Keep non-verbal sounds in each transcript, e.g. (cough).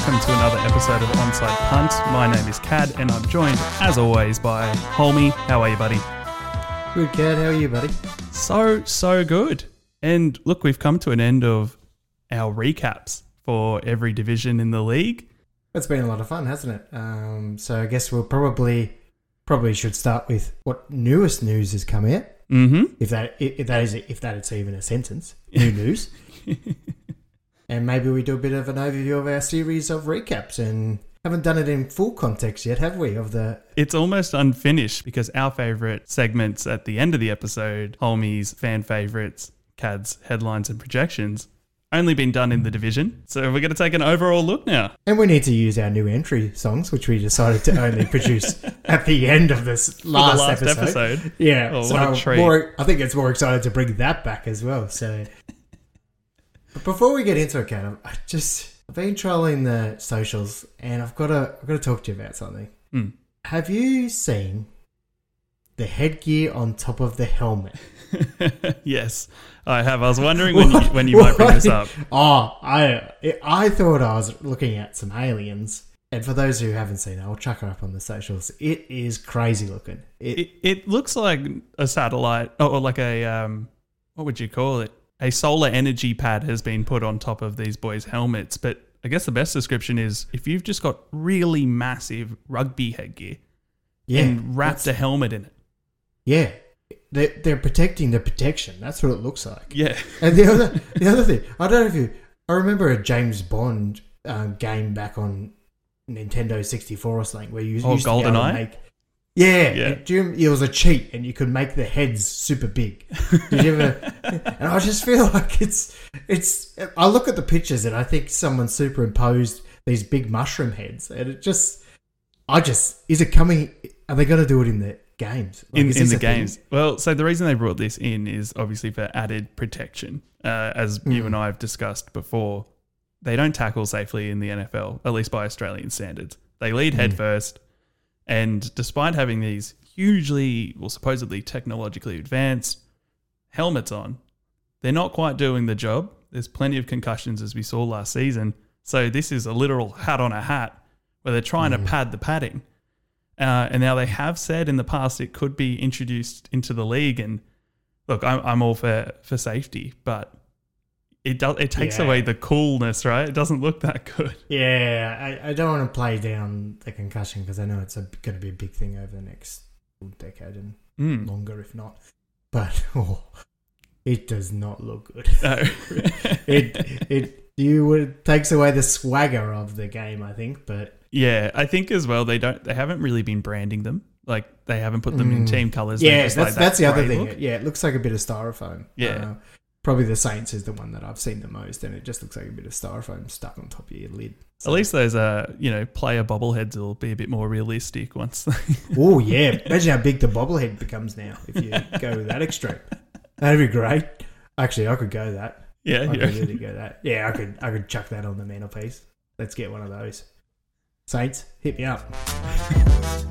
welcome to another episode of Onside Punt. My name is Kad, and I'm joined, as always, by Hulmy. How are you, buddy? Good, Kad. How are you, buddy? So, so good. And look, we've come to an end of our recaps for every division in the league. It's been a lot of fun, hasn't it? Um, so I guess we'll probably probably should start with what newest news has come out. Mm-hmm. If that if that is if that it's even a sentence, (laughs) new news. (laughs) and maybe we do a bit of an overview of our series of recaps and haven't done it in full context yet, have we? Of the It's almost unfinished because our favorite segments at the end of the episode, Hulmy's fan favorites, Kad's headlines and projections, only been done in the division. So we're going to take an overall look now. and we need to use our new entry songs, which we decided to only (laughs) produce at the end of this last, last episode. episode. Yeah, Oh, so what a treat. More, I think it's more excited to bring that back as well. So, but before we get into it, Kad, I just I've been trolling the socials, and I've got to I've got to talk to you about something. Hmm. Have you seen the headgear on top of the helmet? (laughs) yes, I have. I was wondering when (laughs) you, when you might bring this up. (laughs) Oh, I I thought I was looking at some aliens. And for those who haven't seen it, I'll chuck it up on the socials. It is crazy looking. It, It, it looks like a satellite, or like a um, what would you call it? A solar energy pad has been put on top of these boys' helmets. But I guess the best description is if you've just got really massive rugby headgear yeah, and wrapped a helmet in it. Yeah, they're, they're protecting the protection. That's what it looks like. Yeah, And the other, the other thing, I don't know if you, I remember a James Bond um, game back on Nintendo sixty four or something where you Oh, used to be able to GoldenEye? make. Yeah, Yeah. do you- it was a cheat, and you could make the heads super big. Did you ever? (laughs) and I just feel like it's it's. I look at the pictures and I think someone superimposed these big mushroom heads, and it just, I just is it coming? Are they going to do it in the games? Like, in, in the a thing? games. Well, so the reason they brought this in is obviously for added protection. Uh, as you Mm. and I have discussed before, they don't tackle safely in the NFL, at least by Australian standards. They lead head Mm. first, and despite having these hugely, well, supposedly technologically advanced helmets on, they're not quite doing the job. There's plenty of concussions as we saw last season. So this is a literal hat on a hat where they're trying to pad the padding. Uh, and now they have said in the past it could be introduced into the league. And look, I'm, I'm all for, for safety, but it does it takes Yeah. away the coolness, right? It doesn't look that good. Yeah, I, I don't want to play down the concussion because I know it's going to be a big thing over the next decade and Mm. longer, if not. But (laughs) oh, it does not look good. (laughs) No. (laughs) it it you would takes away the swagger of the game, I think. But yeah, I think as well they don't they haven't really been branding them. Like they haven't put them in Mm. team colors. Yeah, that's like that that's the other thing. look. Yeah, it looks like a bit of styrofoam. Yeah. Uh, probably the Saints is the one that I've seen the most, and it just looks like a bit of styrofoam stuck on top of your lid. At least those uh you know player bobbleheads will be a bit more realistic once. (laughs) Oh yeah, imagine how big the bobblehead becomes now if you go with that extreme. That'd be great. Actually, I could go that. yeah, I could really go that. Yeah, I could. I could chuck that on the mantelpiece. Let's get one of those. Saints, hit me up. (laughs)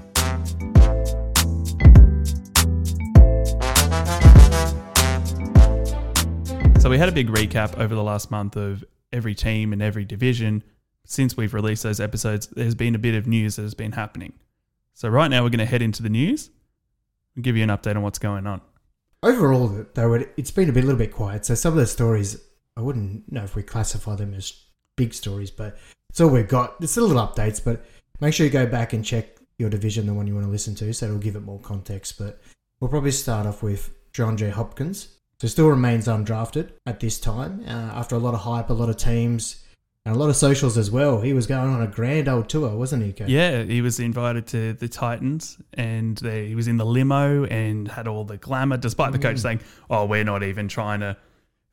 So we had a big recap over the last month of every team and every division. Since we've released those episodes, there's been a bit of news that has been happening. So right now we're going to head into the news and give you an update on what's going on. Overall, though, it, it's been a bit, little bit quiet. So some of the stories, I wouldn't know if we classify them as big stories, but it's all we've got. It's little updates, but make sure you go back and check your division, the one you want to listen to, so it'll give it more context. But we'll probably start off with John J. Hopkins. So still remains undrafted at this time. Uh, after a lot of hype, a lot of teams, and a lot of socials as well. He was going on a grand old tour, wasn't he? Kate? Yeah, he was invited to the Titans and they, he was in the limo and had all the glamour, despite the coach Mm. saying, Oh, we're not even trying to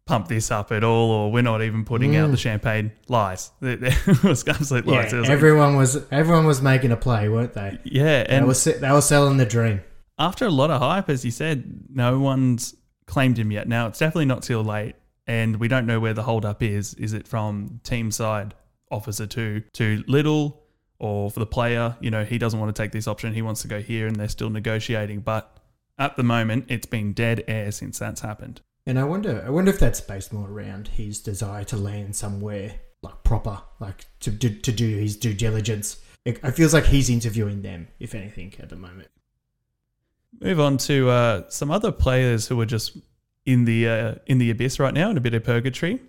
pump this up at all, or we're not even putting out Mm. the champagne. Lies. (laughs) It was absolute lies. Yeah, was like- everyone was everyone was making a play, weren't they? yeah, They and were they were selling the dream. after a lot of hype, as you said, no one's claimed him yet. Now it's definitely not too late, and we don't know where the holdup is. Is it from team side officer two to little, or for the player? You know, he doesn't want to take this option. He wants to go here, and they're still negotiating. But at the moment, it's been dead air since that's happened. And I wonder, I wonder if that's based more around his desire to land somewhere like proper, like to do, to do his due diligence. It, it feels like he's interviewing them, if anything, at the moment. Move on to uh, some other players who are just in the uh, in the abyss right now in a bit of purgatory.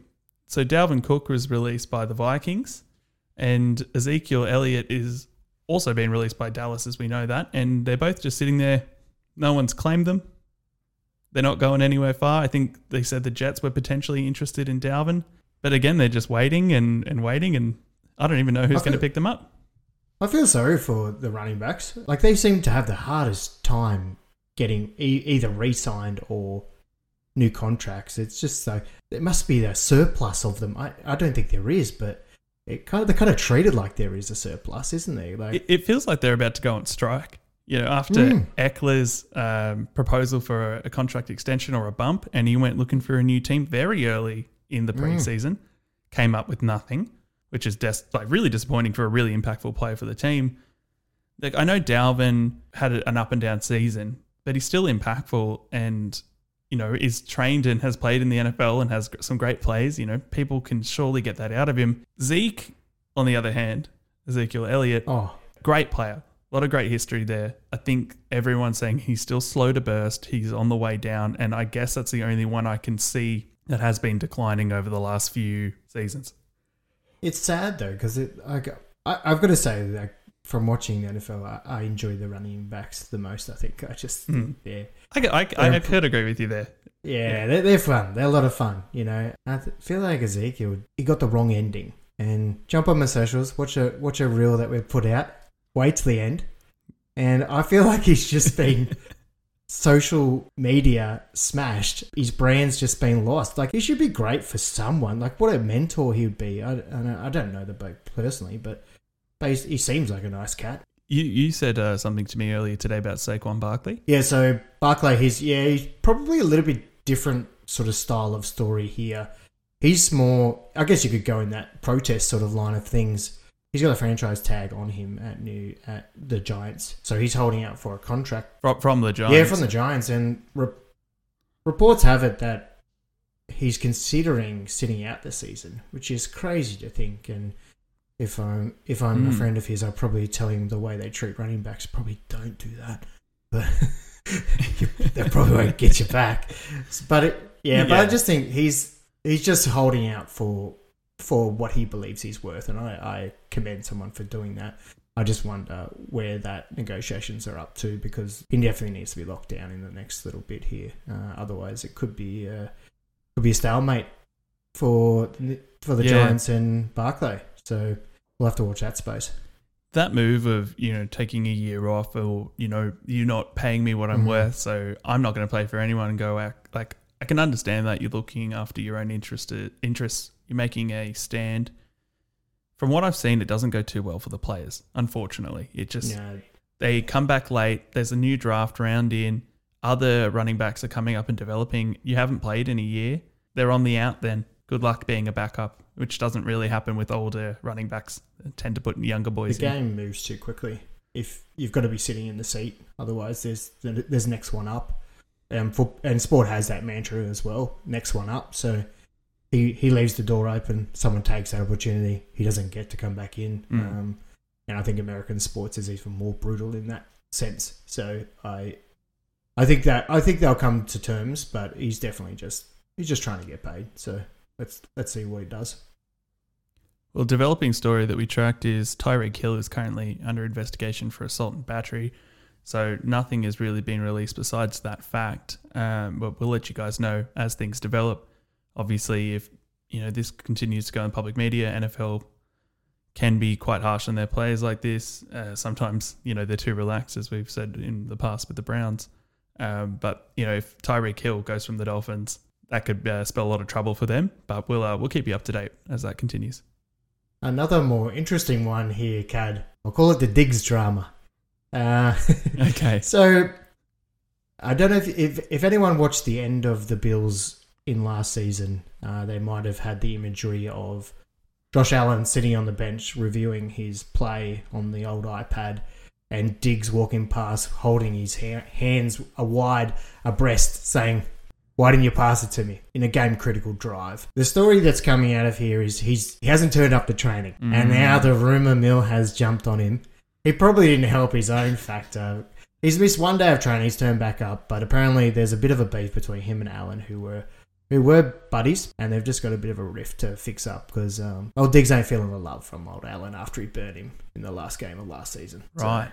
So Dalvin Cook was released by the Vikings, and Ezekiel Elliott is also being released by Dallas, as we know that, and they're both just sitting there. No one's claimed them. They're not going anywhere far. I think they said the Jets were potentially interested in Dalvin, but again, they're just waiting and, and waiting, and I don't even know who's going to pick them up. I feel sorry for the running backs. Like they seem to have the hardest time getting e- either re-signed or new contracts. It's just so there must be a surplus of them. I, I don't think there is, but it kind of they're kind of treated like there is a surplus, isn't there? Like It, it feels like they're about to go on strike. You know, after Mm. Ekeler's um, proposal for a, contract extension or a bump, and he went looking for a new team very early in the Mm. preseason, came up with nothing, which is des- like really disappointing for a really impactful player for the team. Like I know Dalvin had an up and down season, but he's still impactful and you know is trained and has played in the NFL and has some great plays. You know, people can surely get that out of him. Zeke, on the other hand, Ezekiel Elliott, oh, great player. A lot of great history there. I think everyone's saying he's still slow to burst. He's on the way down. And I guess that's the only one I can see that has been declining over the last few seasons. It's sad though because it. I, go- I I've got to say that from watching the NFL, I, I enjoy the running backs the most. I think I just Mm. yeah. I, I, I, I could agree with you there. Yeah, they're, they're fun. They're a lot of fun, you know. I th- feel like Ezekiel, he got the wrong ending. And jump on my socials, watch a watch a reel that we've put out. Wait till the end, and I feel like he's just been (laughs) social media smashed. His brand's just been lost. Like he should be great for someone. Like what a mentor he would be. I, I, don't, I don't know the bloke personally, but, he seems like a nice cat. You, you said uh, something to me earlier today about Saquon Barkley. Yeah, so Barkley, he's yeah, he's probably a little bit different sort of style of story here. He's more, I guess you could go in that protest sort of line of things. He's got a franchise tag on him at new at the Giants, so he's holding out for a contract. From, from the Giants. Yeah, from the Giants, and re- reports have it that he's considering sitting out the season, which is crazy to think. And if I'm if I'm a Mm. friend of his, I'd probably tell him the way they treat running backs. Probably don't do that, but (laughs) they probably won't get you back. But it, yeah, but I just think he's he's just holding out for for what he believes he's worth, and I, I commend someone for doing that. I just wonder where that negotiations are up to because he definitely needs to be locked down in the next little bit here. Uh, otherwise, it could be uh, could be a stalemate for the- for the Yeah. Giants and Barkley. So we'll have to watch that space. that move of you know taking a year off or you know you're not paying me what I'm Mhm. worth, so I'm not going to play for anyone and go out. Like I can understand that you're looking after your own interest uh, interests. You're making a stand. From what I've seen, it doesn't go too well for the players. Unfortunately, it just they come back late. There's a new draft round in. Other running backs are coming up and developing. You haven't played in a year. They're on the out then. Good luck being a backup, which doesn't really happen with older running backs. They tend to put younger boys in. The game moves too quickly. If you've got to be sitting in the seat, otherwise there's there's next one up. Um, for, and sport has that mantra as well. Next one up. So he he leaves the door open. Someone takes that opportunity. He doesn't get to come back in. Mm. Um, and I think American sports is even more brutal in that sense. So I I think that I think they'll come to terms, but he's definitely just he's just trying to get paid. So let's let's see what he does. Well, developing story that we tracked is Tyreek Hill is currently under investigation for assault and battery. So nothing has really been released besides that fact. Um, but we'll let you guys know as things develop. Obviously, if you know this continues to go in public media, NFL can be quite harsh on their players like this. Uh, sometimes you know they're too relaxed, as we've said in the past with the Browns. Um, but you know if Tyreek Hill goes from the Dolphins, that could uh, spell a lot of trouble for them. But we'll uh, we'll keep you up to date as that continues. Another more interesting one here, Kad. I'll call it the Diggs drama. Uh, (laughs) Okay. so I don't know if, if if anyone watched the end of the Bills in last season, uh, they might have had the imagery of Josh Allen sitting on the bench reviewing his play on the old iPad, and Diggs walking past holding his ha- hands a wide abreast, saying, Why didn't you pass it to me in a game critical drive? The story that's coming out of here is he's he hasn't turned up to training, and now the rumor mill has jumped on him. He probably didn't help his own factor. He's missed one day of training. He's turned back up, but apparently there's a bit of a beef between him and Allen, who were who were buddies, and they've just got a bit of a rift to fix up because um, old Diggs ain't feeling the love from old Allen after he burned him in the last game of last season. So- Right.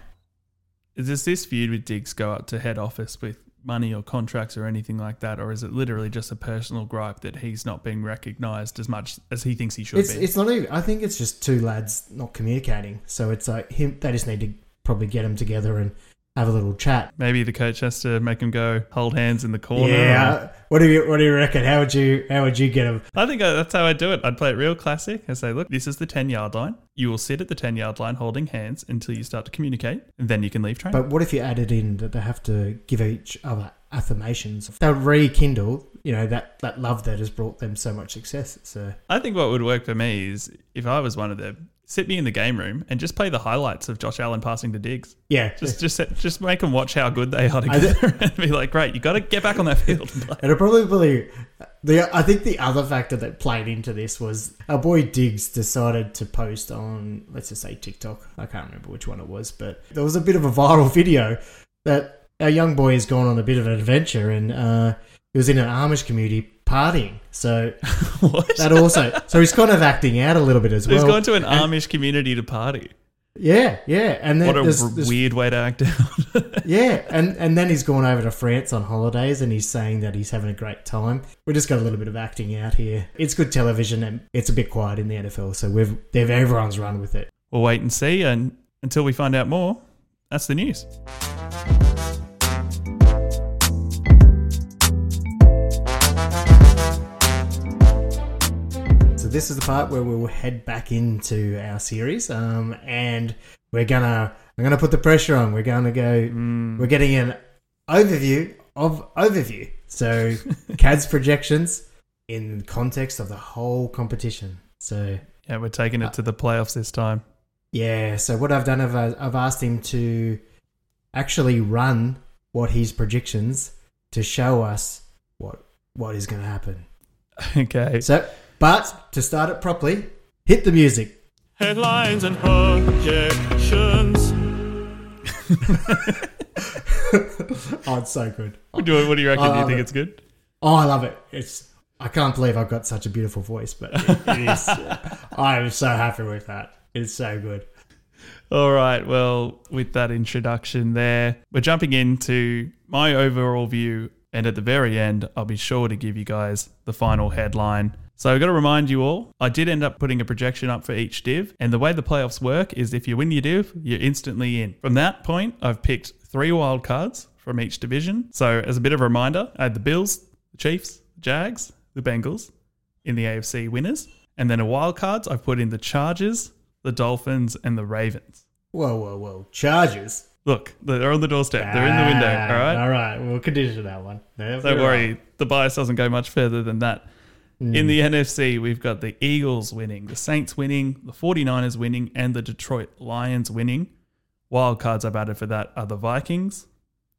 Does this feud with Diggs go up to head office with money or contracts or anything like that, or is it literally just a personal gripe that he's not being recognised as much as he thinks he should It's be? it's not even. I think it's just two lads not communicating. So it's like him. They just need to probably get them together and have a little chat. Maybe the coach has to make him go hold hands in the corner. or- Yeah. What do you What do you reckon? How would you How would you get them? I think that's how I'd do it. I'd play it real classic. I say, look, this is the 10 yard line. You will sit at the 10 yard line holding hands until you start to communicate, and then you can leave training. But what if you added in that they have to give each other affirmations? They'll rekindle. You know that that love that has brought them so much success. So I think what would work for me is if I was one of them, sit me in the game room and just play the highlights of Josh Allen passing to Diggs. yeah, Just, just, just make them watch how good they are together, (laughs) and be like, "Great, you got to get back on that field." And. It'll probably the I think the other factor that played into this was our boy Diggs decided to post on let's just say TikTok. I can't remember which one it was, but there was a bit of a viral (laughs) video that our young boy has gone on a bit of an adventure and uh, he was in an Amish community partying. So (laughs) that also so he's kind of acting out a little bit as well. He's gone to an Amish community to party. yeah, yeah, and then What a there's- there's weird way to act out. (laughs) Yeah, and, and then he's gone over to France on holidays and he's saying that he's having a great time. We just got a little bit of acting out here. It's good television and it's a bit quiet in the NFL, so we've they've everyone's run with it. we'll wait and see, and until we find out more, that's the news. This is the part where we will head back into our series, um, and we're gonna I'm gonna put the pressure on. We're gonna go. We're getting an overview of overview. So (laughs) Kad's projections in context of the whole competition. So Yeah, we're taking it to the playoffs this time. Yeah, so what I've done, I've, I've asked him to actually run what his predictions to show us what what is going to happen. (laughs) Okay. So, but to start it properly, hit the music. Headlines and projections. (laughs) Oh, it's so good. What do, what do you reckon? Do you think it. it's good? Oh, I love it. It's I can't believe I've got such a beautiful voice, but it, it is. (laughs) I am so happy with that. It's so good. All right. Well, with that introduction there, we're jumping into my overall view. And at the very end, I'll be sure to give you guys the final headline. So I've got to remind you all, I did end up putting a projection up for each div. And the way the playoffs work is if you win your div, you're instantly in. From that point, I've picked three wild cards from each division. So as a bit of a reminder, I had the Bills, the Chiefs, the Jags, the Bengals in the AFC winners. And then a wild cards, I've put in the Chargers, the Dolphins, and the Ravens. Whoa, whoa, whoa! Chargers. Look, they're on the doorstep. They're in the window. Ah, All right. All right. We'll condition that one. There Don't worry. are. The bias doesn't go much further than that. In mm. the NFC, we've got the Eagles winning, the Saints winning, the 49ers winning, and the Detroit Lions winning. Wild cards I've added for that are the Vikings,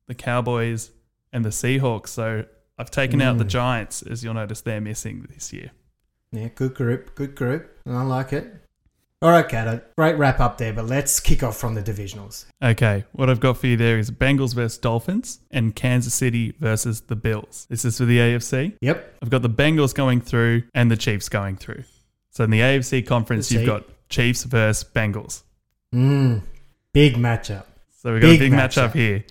the Cowboys, and the Seahawks. So I've taken out the mm. Giants, as you'll notice they're missing this year. Yeah, good group, good group. And I like it. All right, Kad, great wrap up there, but let's kick off from the divisionals. Okay, what I've got for you there is Bengals versus Dolphins and Kansas City versus the Bills. This is for the AFC. Yep. I've got the Bengals going through and the Chiefs going through. So in the AFC conference, you've got Chiefs versus Bengals. Mm, big matchup. So we've got a Big big matchup matchup. here.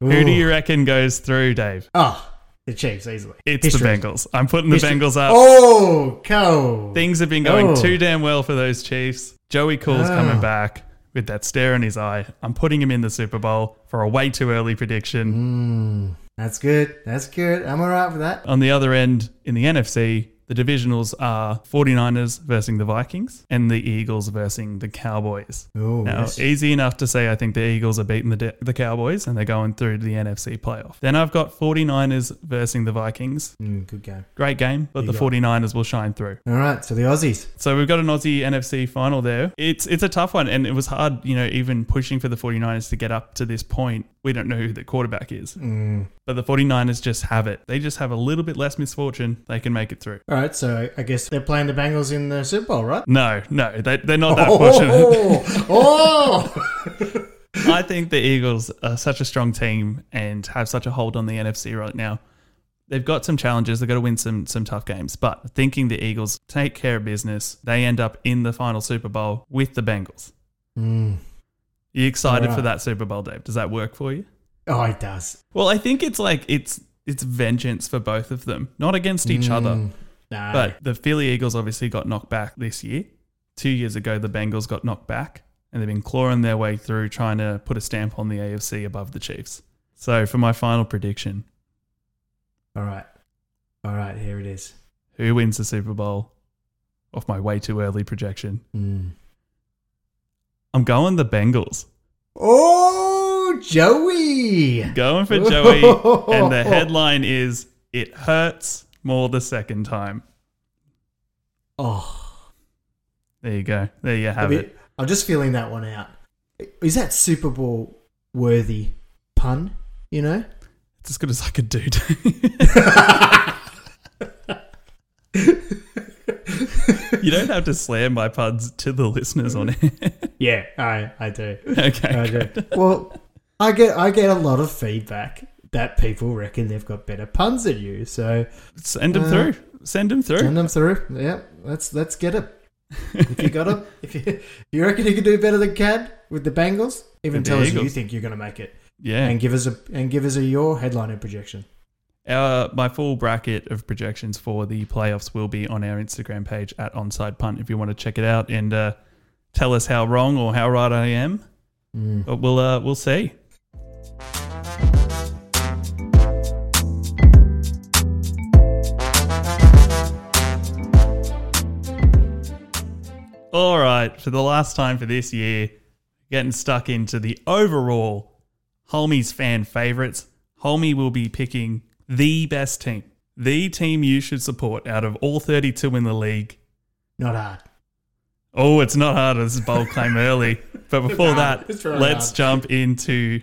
Who do you reckon goes through, Dave? Oh, the Chiefs easily. It's History. the Bengals. I'm putting the History. Bengals up. Oh, cool. Things have been going Oh. too damn well for those Chiefs. Joey Cool's Ah. coming back with that stare in his eye. I'm putting him in the Super Bowl for a way too early prediction. Mm, that's good. That's good. I'm all right with that. On the other end, in the NFC, the divisionals are 49ers versus the Vikings and the Eagles versus the Cowboys. Oh, Now, yes. easy enough to say I think the Eagles are beating the, de- the Cowboys and they're going through to the NFC playoff. Then I've got 49ers versus the Vikings. Mm, good game. Great game, but You the 49ers will shine through. All right, so the Aussies. So we've got an Aussie NFC final there. It's it's a tough one and it was hard, you know, even pushing for the 49ers to get up to this point. We don't know who the quarterback is. Mm. But the 49ers just have it. They just have a little bit less misfortune. They can make it through. All right, so I guess they're playing the Bengals in the Super Bowl, right? No, no, they, they're not that fortunate. Oh, (laughs) oh! I think the Eagles are such a strong team and have such a hold on the NFC right now. They've got some challenges. They've got to win some some tough games. But thinking the Eagles take care of business, they end up in the final Super Bowl with the Bengals. Mm. Are you excited Alright. for that Super Bowl, Dave? Does that work for you? Oh, it does. Well, I think it's like it's it's vengeance for both of them, not against each other. No. But the Philly Eagles obviously got knocked back this year. Two years ago, the Bengals got knocked back, and they've been clawing their way through, trying to put a stamp on the AFC above the Chiefs. So, for my final prediction, all right, all right, here it is. who wins the Super Bowl? Off my way too early projection, Mm. I'm going the Bengals. Oh, Joey! Going for Joey, and the (laughs) headline is "It hurts more the second time." Oh, There you go. There you have it. I'm just feeling that one out. Is that Super Bowl worthy pun? You know? It's as good as I could do. (laughs) you don't have to slam my puns to the listeners on it. (laughs) Yeah, I I do. okay. I do. Well, I get I get a lot of feedback that people reckon they've got better puns than you. So Send them Uh, through. Send them through. send them through. Yeah, let's let's get it. If you got them, (laughs) if you, if you reckon you can do better than Kad with the Bengals, even the tell us who you think you're going to make it, Yeah. and give us a and give us a your headliner projection. Our, my full bracket of projections for the playoffs will be on our Instagram page at Onside Punt if you want to check it out and uh, tell us how wrong or how right I am. Mm. But we'll uh, we'll see. All right, for the last time for this year, getting stuck into the overall Hulmy's fan favorites. Hulmy will be picking the best team, the team you should support out of all 32 in the league. Not hard. Oh, it's not hard. This is bold claim (laughs) early. But before hard. that, really let's hard. jump into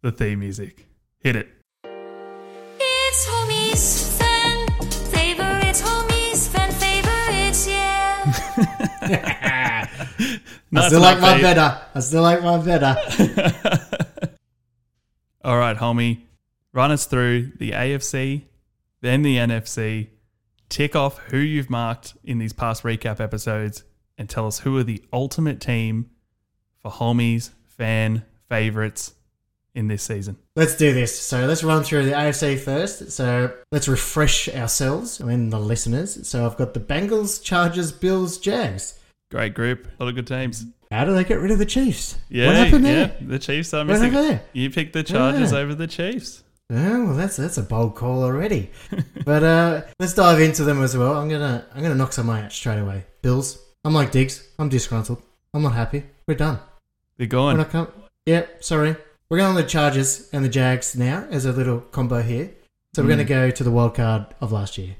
the theme music. Hit it. It's Hulmy's fan favorites, Hulmy's fan favorites, yeah. (laughs) (laughs) I still like my better. I still like my better. All right, homie. Run us through the AFC, then the NFC. Tick off who you've marked in these past recap episodes and tell us who are the ultimate team for Hulmy's, fan favorites in this season. Let's do this. So let's run through the AFC first. So let's refresh ourselves, mean the listeners. So I've got the Bengals, Chargers, Bills, Jags. Great group, a lot of good teams. How do they get rid of the Chiefs? Yeah, what happened yeah. there? The Chiefs are What missing. happened there? You picked the Chargers Yeah. over the Chiefs. Oh, well, that's that's a bold call already. (laughs) but uh, let's dive into them as well. I'm gonna I'm gonna knock some my out straight away. Bills. I'm like Diggs. I'm disgruntled. I'm not happy. We're done. They're gone. I come, yeah, sorry. We're going on the Chargers and the Jags now as a little combo here. So we're Mm. going to go to the wild card of last year.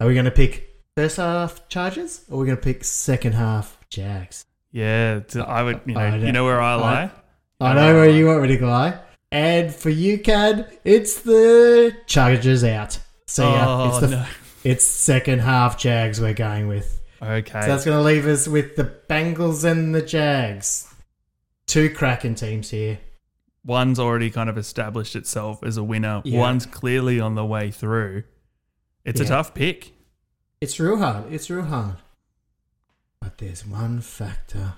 Are we going to pick first half Chargers or we're going to pick second half Jags? Yeah, I would. You know, I you know where I I- lie. I know where you want me to lie. And for you, Kad, it's the Chargers out. See ya. oh it's the no. it's second half Jags we're going with. Okay. So that's going to leave us with the Bengals and the Jags. Two cracking teams here. One's already kind of established itself as a winner. Yeah. One's clearly on the way through. It's a tough pick. It's real hard. It's real hard. But there's one factor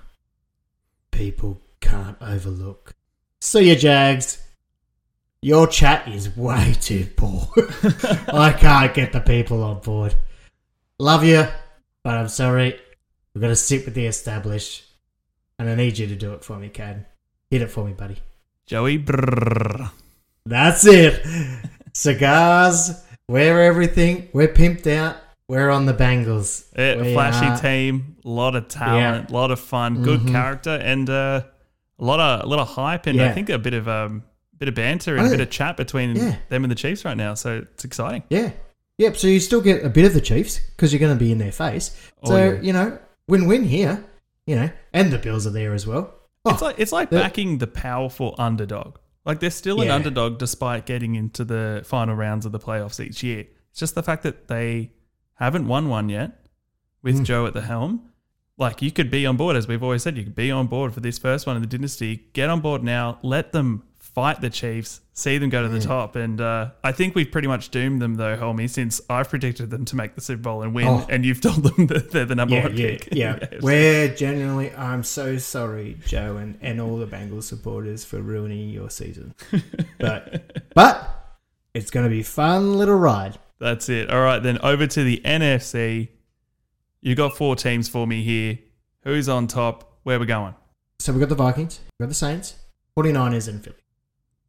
people can't overlook. See ya, Jags. Your chat is way too poor. (laughs) I can't get the people on board. Love you, but I'm sorry. We've got to sit with the established. And I need you to do it for me, Kad. Hit it for me, buddy. Joey. Brrr. That's it. (laughs) Cigars. Wear everything. We're pimped out. We're on the Bengals. A flashy are- team, a lot of talent, a lot of fun, good Mhm. character, and uh, a lot of a lot of hype, and I think a bit of um, bit of banter and a bit of chat between Yeah. them and the Chiefs right now. So it's exciting. Yeah. Yep. So you still get a bit of the Chiefs because you're going to be in their face. Oh, So yeah. you know, win-win here. You know, and the Bills are there as well. Oh, It's like it's like the- backing the powerful underdog. Like they're still an underdog despite getting into the final rounds of the playoffs each year. It's just the fact that they haven't won one yet with Mm. Joe at the helm. Like you could be on board, as we've always said, you could be on board for this first one in the dynasty. Get on board now. Let them fight the Chiefs. See them go to the top. And uh, I think we've pretty much doomed them though, Homie, since I've predicted them to make the Super Bowl and win, Oh. and you've (laughs) told them that they're the number yeah, one yeah, pick. yeah. (laughs) Yes. We're genuinely. I'm so sorry, Joe, and, and all the Bengals supporters for ruining your season. (laughs) But but it's going to be a fun little ride. That's it. All right, then over to the NFC. You got four teams for me here. Who's on top? Where we going? So we've got the Vikings, we've got the Saints, 49ers, and Philly,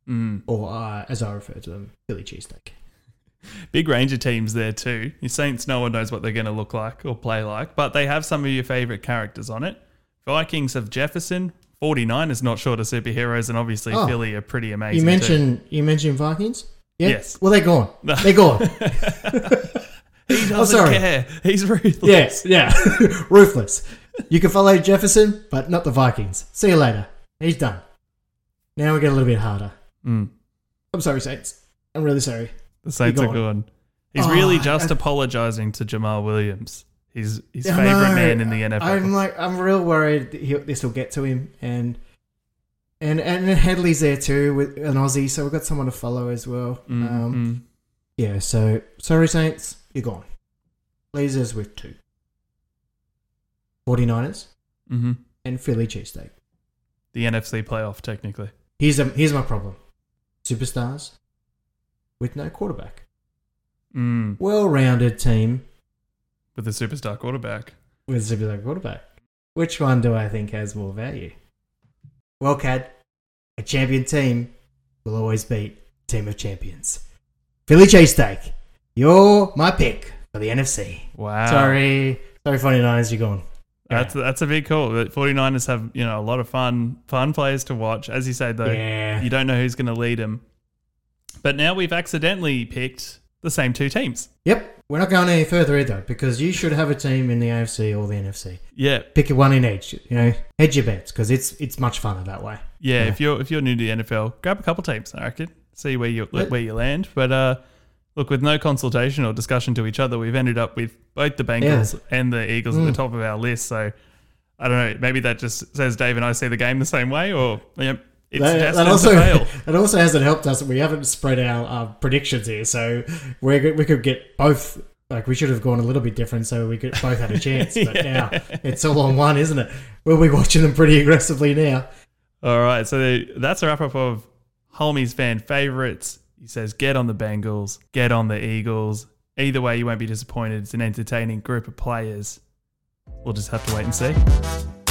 Mm. or uh, as I refer to them, Philly cheesesteak. (laughs) Big range of teams there too. Your Saints, no one knows what they're going to look like or play like, but they have some of your favorite characters on it. Vikings have Jefferson. 49ers not short of superheroes, and obviously Oh. Philly are pretty amazing. You too. mentioned you mentioned Vikings. Yeah? Yes. Well, they're gone. They're gone. (laughs) he doesn't Oh, sorry. care. He's ruthless. Yes, yeah. (laughs) Ruthless. You can follow Jefferson, but not the Vikings. See you later. He's done. Now we get a little bit harder. Mm. I'm sorry, Saints. I'm really sorry. The Saints You're gone. He's Oh, really just I- apologizing to Jamaal Williams. His his favorite know. man in the NFL. I'm like, I'm real worried this will get to him, and and and Hedley's there too with an Aussie, so we've got someone to follow as well. Mm, Um, mm. yeah. So sorry, Saints, you're gone. Blazers with two. 49ers hmm and Philly cheesesteak. The NFC playoff, technically. Here's a, here's my problem. Superstars with no quarterback. Mm. Well-rounded team With a superstar quarterback. with a superstar quarterback. Which one do I think has more value? Well, Kad, a champion team will always beat a team of champions. Philly cheesesteak, you're my pick for the NFC. Wow. Sorry, sorry, 49ers, you're gone. That's that's a big call. The 49ers have, you know, a lot of fun fun players to watch. As you say though, yeah. you don't know who's going to lead them. But now we've accidentally picked the same two teams. Yep, we're not going any further either because you should have a team in the AFC or the NFC. Yeah. Pick one in each. You know, hedge your bets because it's it's much funner that way. Yeah, Yeah. if you're if you're new to the NFL, grab a couple teams, I reckon. See where you where you land. But uh look, with no consultation or discussion to each other, we've ended up with both the Bengals and the Eagles at Mm. the top of our list. So I don't know, maybe that just says Dave and I see the game the same way or yeah, it's that, that also (laughs) that also hasn't helped us. We haven't spread our uh, predictions here, so we we could get both. Like we should have gone a little bit different, so we could both had a chance. (laughs) But Yeah. now it's all on one, isn't it? We'll be watching them pretty aggressively now. All right, so the, that's a wrap up of Hulmy's fan favorites. He says, "Get on the Bengals, get on the Eagles. Either way, you won't be disappointed. It's an entertaining group of players. We'll just have to wait and see."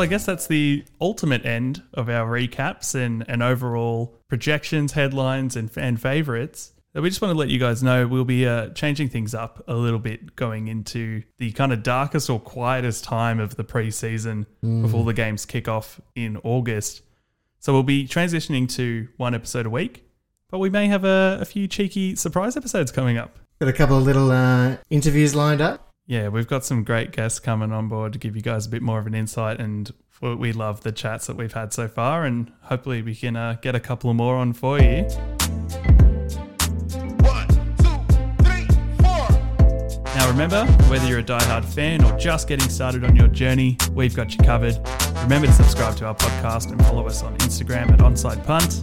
Well, I guess that's the ultimate end of our recaps and, and overall projections, headlines, and fan favorites. So we just want to let you guys know we'll be uh, changing things up a little bit going into the kind of darkest or quietest time of the preseason before the games kick off in August. So we'll be transitioning to one episode a week, but we may have a, a few cheeky surprise episodes coming up. Got a couple of little uh, interviews lined up. Yeah, we've got some great guests coming on board to give you guys a bit more of an insight, and we- we love the chats that we've had so far, and hopefully we can uh, get a couple more on for you. One, two, three, four. Now, remember, whether you're a diehard fan or just getting started on your journey, we've got you covered. Remember to subscribe to our podcast and follow us on Instagram at Onside Punt.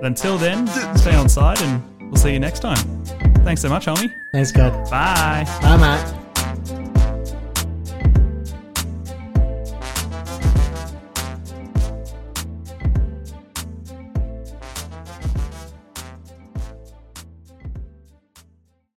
But until then, stay on side, and we'll see you next time. Thanks so much, homie. Thanks, Kad. Bye. Bye, mate.